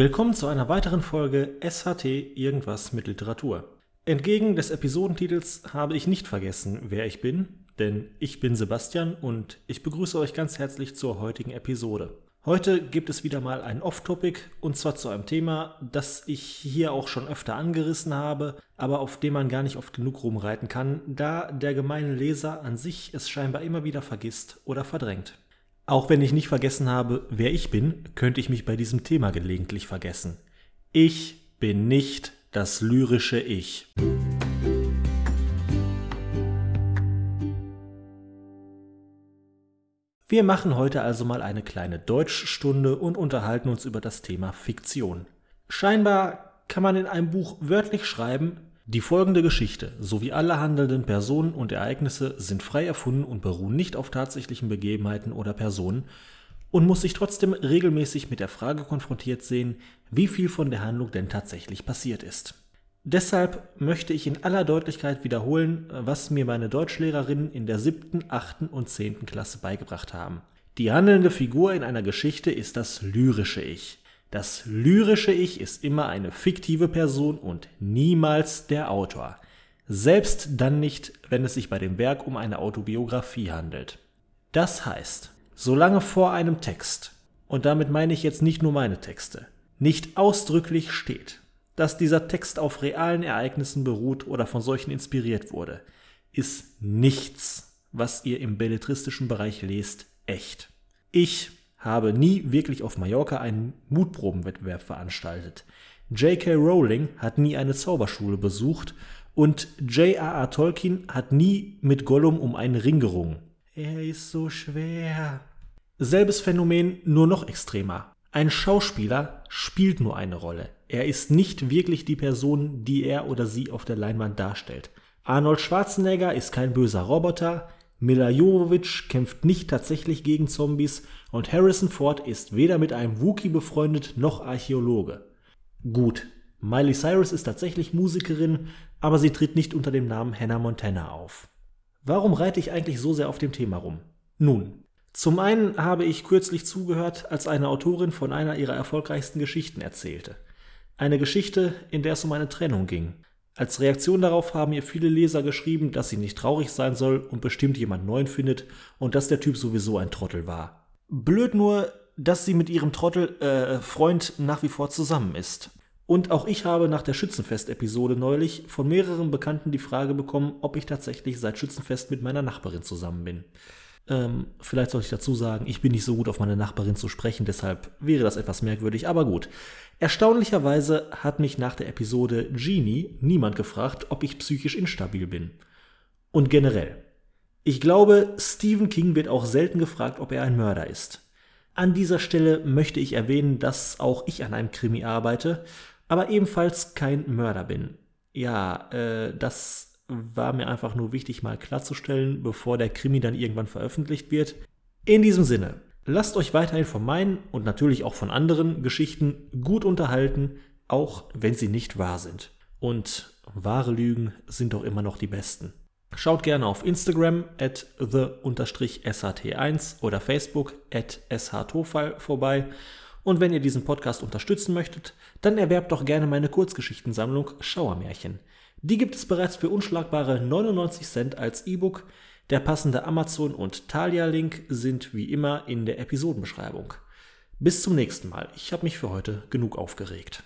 Willkommen zu einer weiteren Folge SHT Irgendwas mit Literatur. Entgegen des Episodentitels habe ich nicht vergessen, wer ich bin, denn ich bin Sebastian und ich begrüße euch ganz herzlich zur heutigen Episode. Heute gibt es wieder mal ein Off-Topic und zwar zu einem Thema, das ich hier auch schon öfter angerissen habe, aber auf dem man gar nicht oft genug rumreiten kann, da der gemeine Leser an sich es scheinbar immer wieder vergisst oder verdrängt. Auch wenn ich nicht vergessen habe, wer ich bin, könnte ich mich bei diesem Thema gelegentlich vergessen. Ich bin nicht das lyrische Ich. Wir machen heute also mal eine kleine Deutschstunde und unterhalten uns über das Thema Fiktion. Scheinbar kann man in einem Buch wörtlich schreiben, die folgende Geschichte sowie alle handelnden Personen und Ereignisse sind frei erfunden und beruhen nicht auf tatsächlichen Begebenheiten oder Personen und muss sich trotzdem regelmäßig mit der Frage konfrontiert sehen, wie viel von der Handlung denn tatsächlich passiert ist. Deshalb möchte ich in aller Deutlichkeit wiederholen, was mir meine Deutschlehrerinnen in der siebten, achten und zehnten Klasse beigebracht haben. Die handelnde Figur in einer Geschichte ist das lyrische Ich. Das lyrische Ich ist immer eine fiktive Person und niemals der Autor. Selbst dann nicht, wenn es sich bei dem Werk um eine Autobiografie handelt. Das heißt, solange vor einem Text, und damit meine ich jetzt nicht nur meine Texte, nicht ausdrücklich steht, dass dieser Text auf realen Ereignissen beruht oder von solchen inspiriert wurde, ist nichts, was ihr im belletristischen Bereich lest, echt. Ich habe nie wirklich auf Mallorca einen Mutprobenwettbewerb veranstaltet. J.K. Rowling hat nie eine Zauberschule besucht und J.R.R. Tolkien hat nie mit Gollum um einen Ring gerungen. Er ist so schwer. Selbes Phänomen, nur noch extremer. Ein Schauspieler spielt nur eine Rolle. Er ist nicht wirklich die Person, die er oder sie auf der Leinwand darstellt. Arnold Schwarzenegger ist kein böser Roboter, Mila Jovovich kämpft nicht tatsächlich gegen Zombies und Harrison Ford ist weder mit einem Wookie befreundet noch Archäologe. Gut, Miley Cyrus ist tatsächlich Musikerin, aber sie tritt nicht unter dem Namen Hannah Montana auf. Warum reite ich eigentlich so sehr auf dem Thema rum? Nun, zum einen habe ich kürzlich zugehört, als eine Autorin von einer ihrer erfolgreichsten Geschichten erzählte. Eine Geschichte, in der es um eine Trennung ging. Als Reaktion darauf haben ihr viele Leser geschrieben, dass sie nicht traurig sein soll und bestimmt jemand neuen findet und dass der Typ sowieso ein Trottel war. Blöd nur, dass sie mit ihrem Trottel äh, nach wie vor zusammen ist. Und auch ich habe nach der Schützenfest-Episode neulich von mehreren Bekannten die Frage bekommen, ob ich tatsächlich seit Schützenfest mit meiner Nachbarin zusammen bin. Ähm, vielleicht sollte ich dazu sagen, ich bin nicht so gut auf meine Nachbarin zu sprechen, deshalb wäre das etwas merkwürdig, aber gut. Erstaunlicherweise hat mich nach der Episode Genie niemand gefragt, ob ich psychisch instabil bin. Und generell. Ich glaube, Stephen King wird auch selten gefragt, ob er ein Mörder ist. An dieser Stelle möchte ich erwähnen, dass auch ich an einem Krimi arbeite, aber ebenfalls kein Mörder bin. Ja, äh, das war mir einfach nur wichtig, mal klarzustellen, bevor der Krimi dann irgendwann veröffentlicht wird. In diesem Sinne, lasst euch weiterhin von meinen und natürlich auch von anderen Geschichten gut unterhalten, auch wenn sie nicht wahr sind. Und wahre Lügen sind doch immer noch die besten. Schaut gerne auf Instagram at the-sht1 oder Facebook at shtofal vorbei. Und wenn ihr diesen Podcast unterstützen möchtet, dann erwerbt doch gerne meine Kurzgeschichtensammlung Schauermärchen. Die gibt es bereits für unschlagbare 99 Cent als E-Book. Der passende Amazon- und Thalia-Link sind wie immer in der Episodenbeschreibung. Bis zum nächsten Mal. Ich habe mich für heute genug aufgeregt.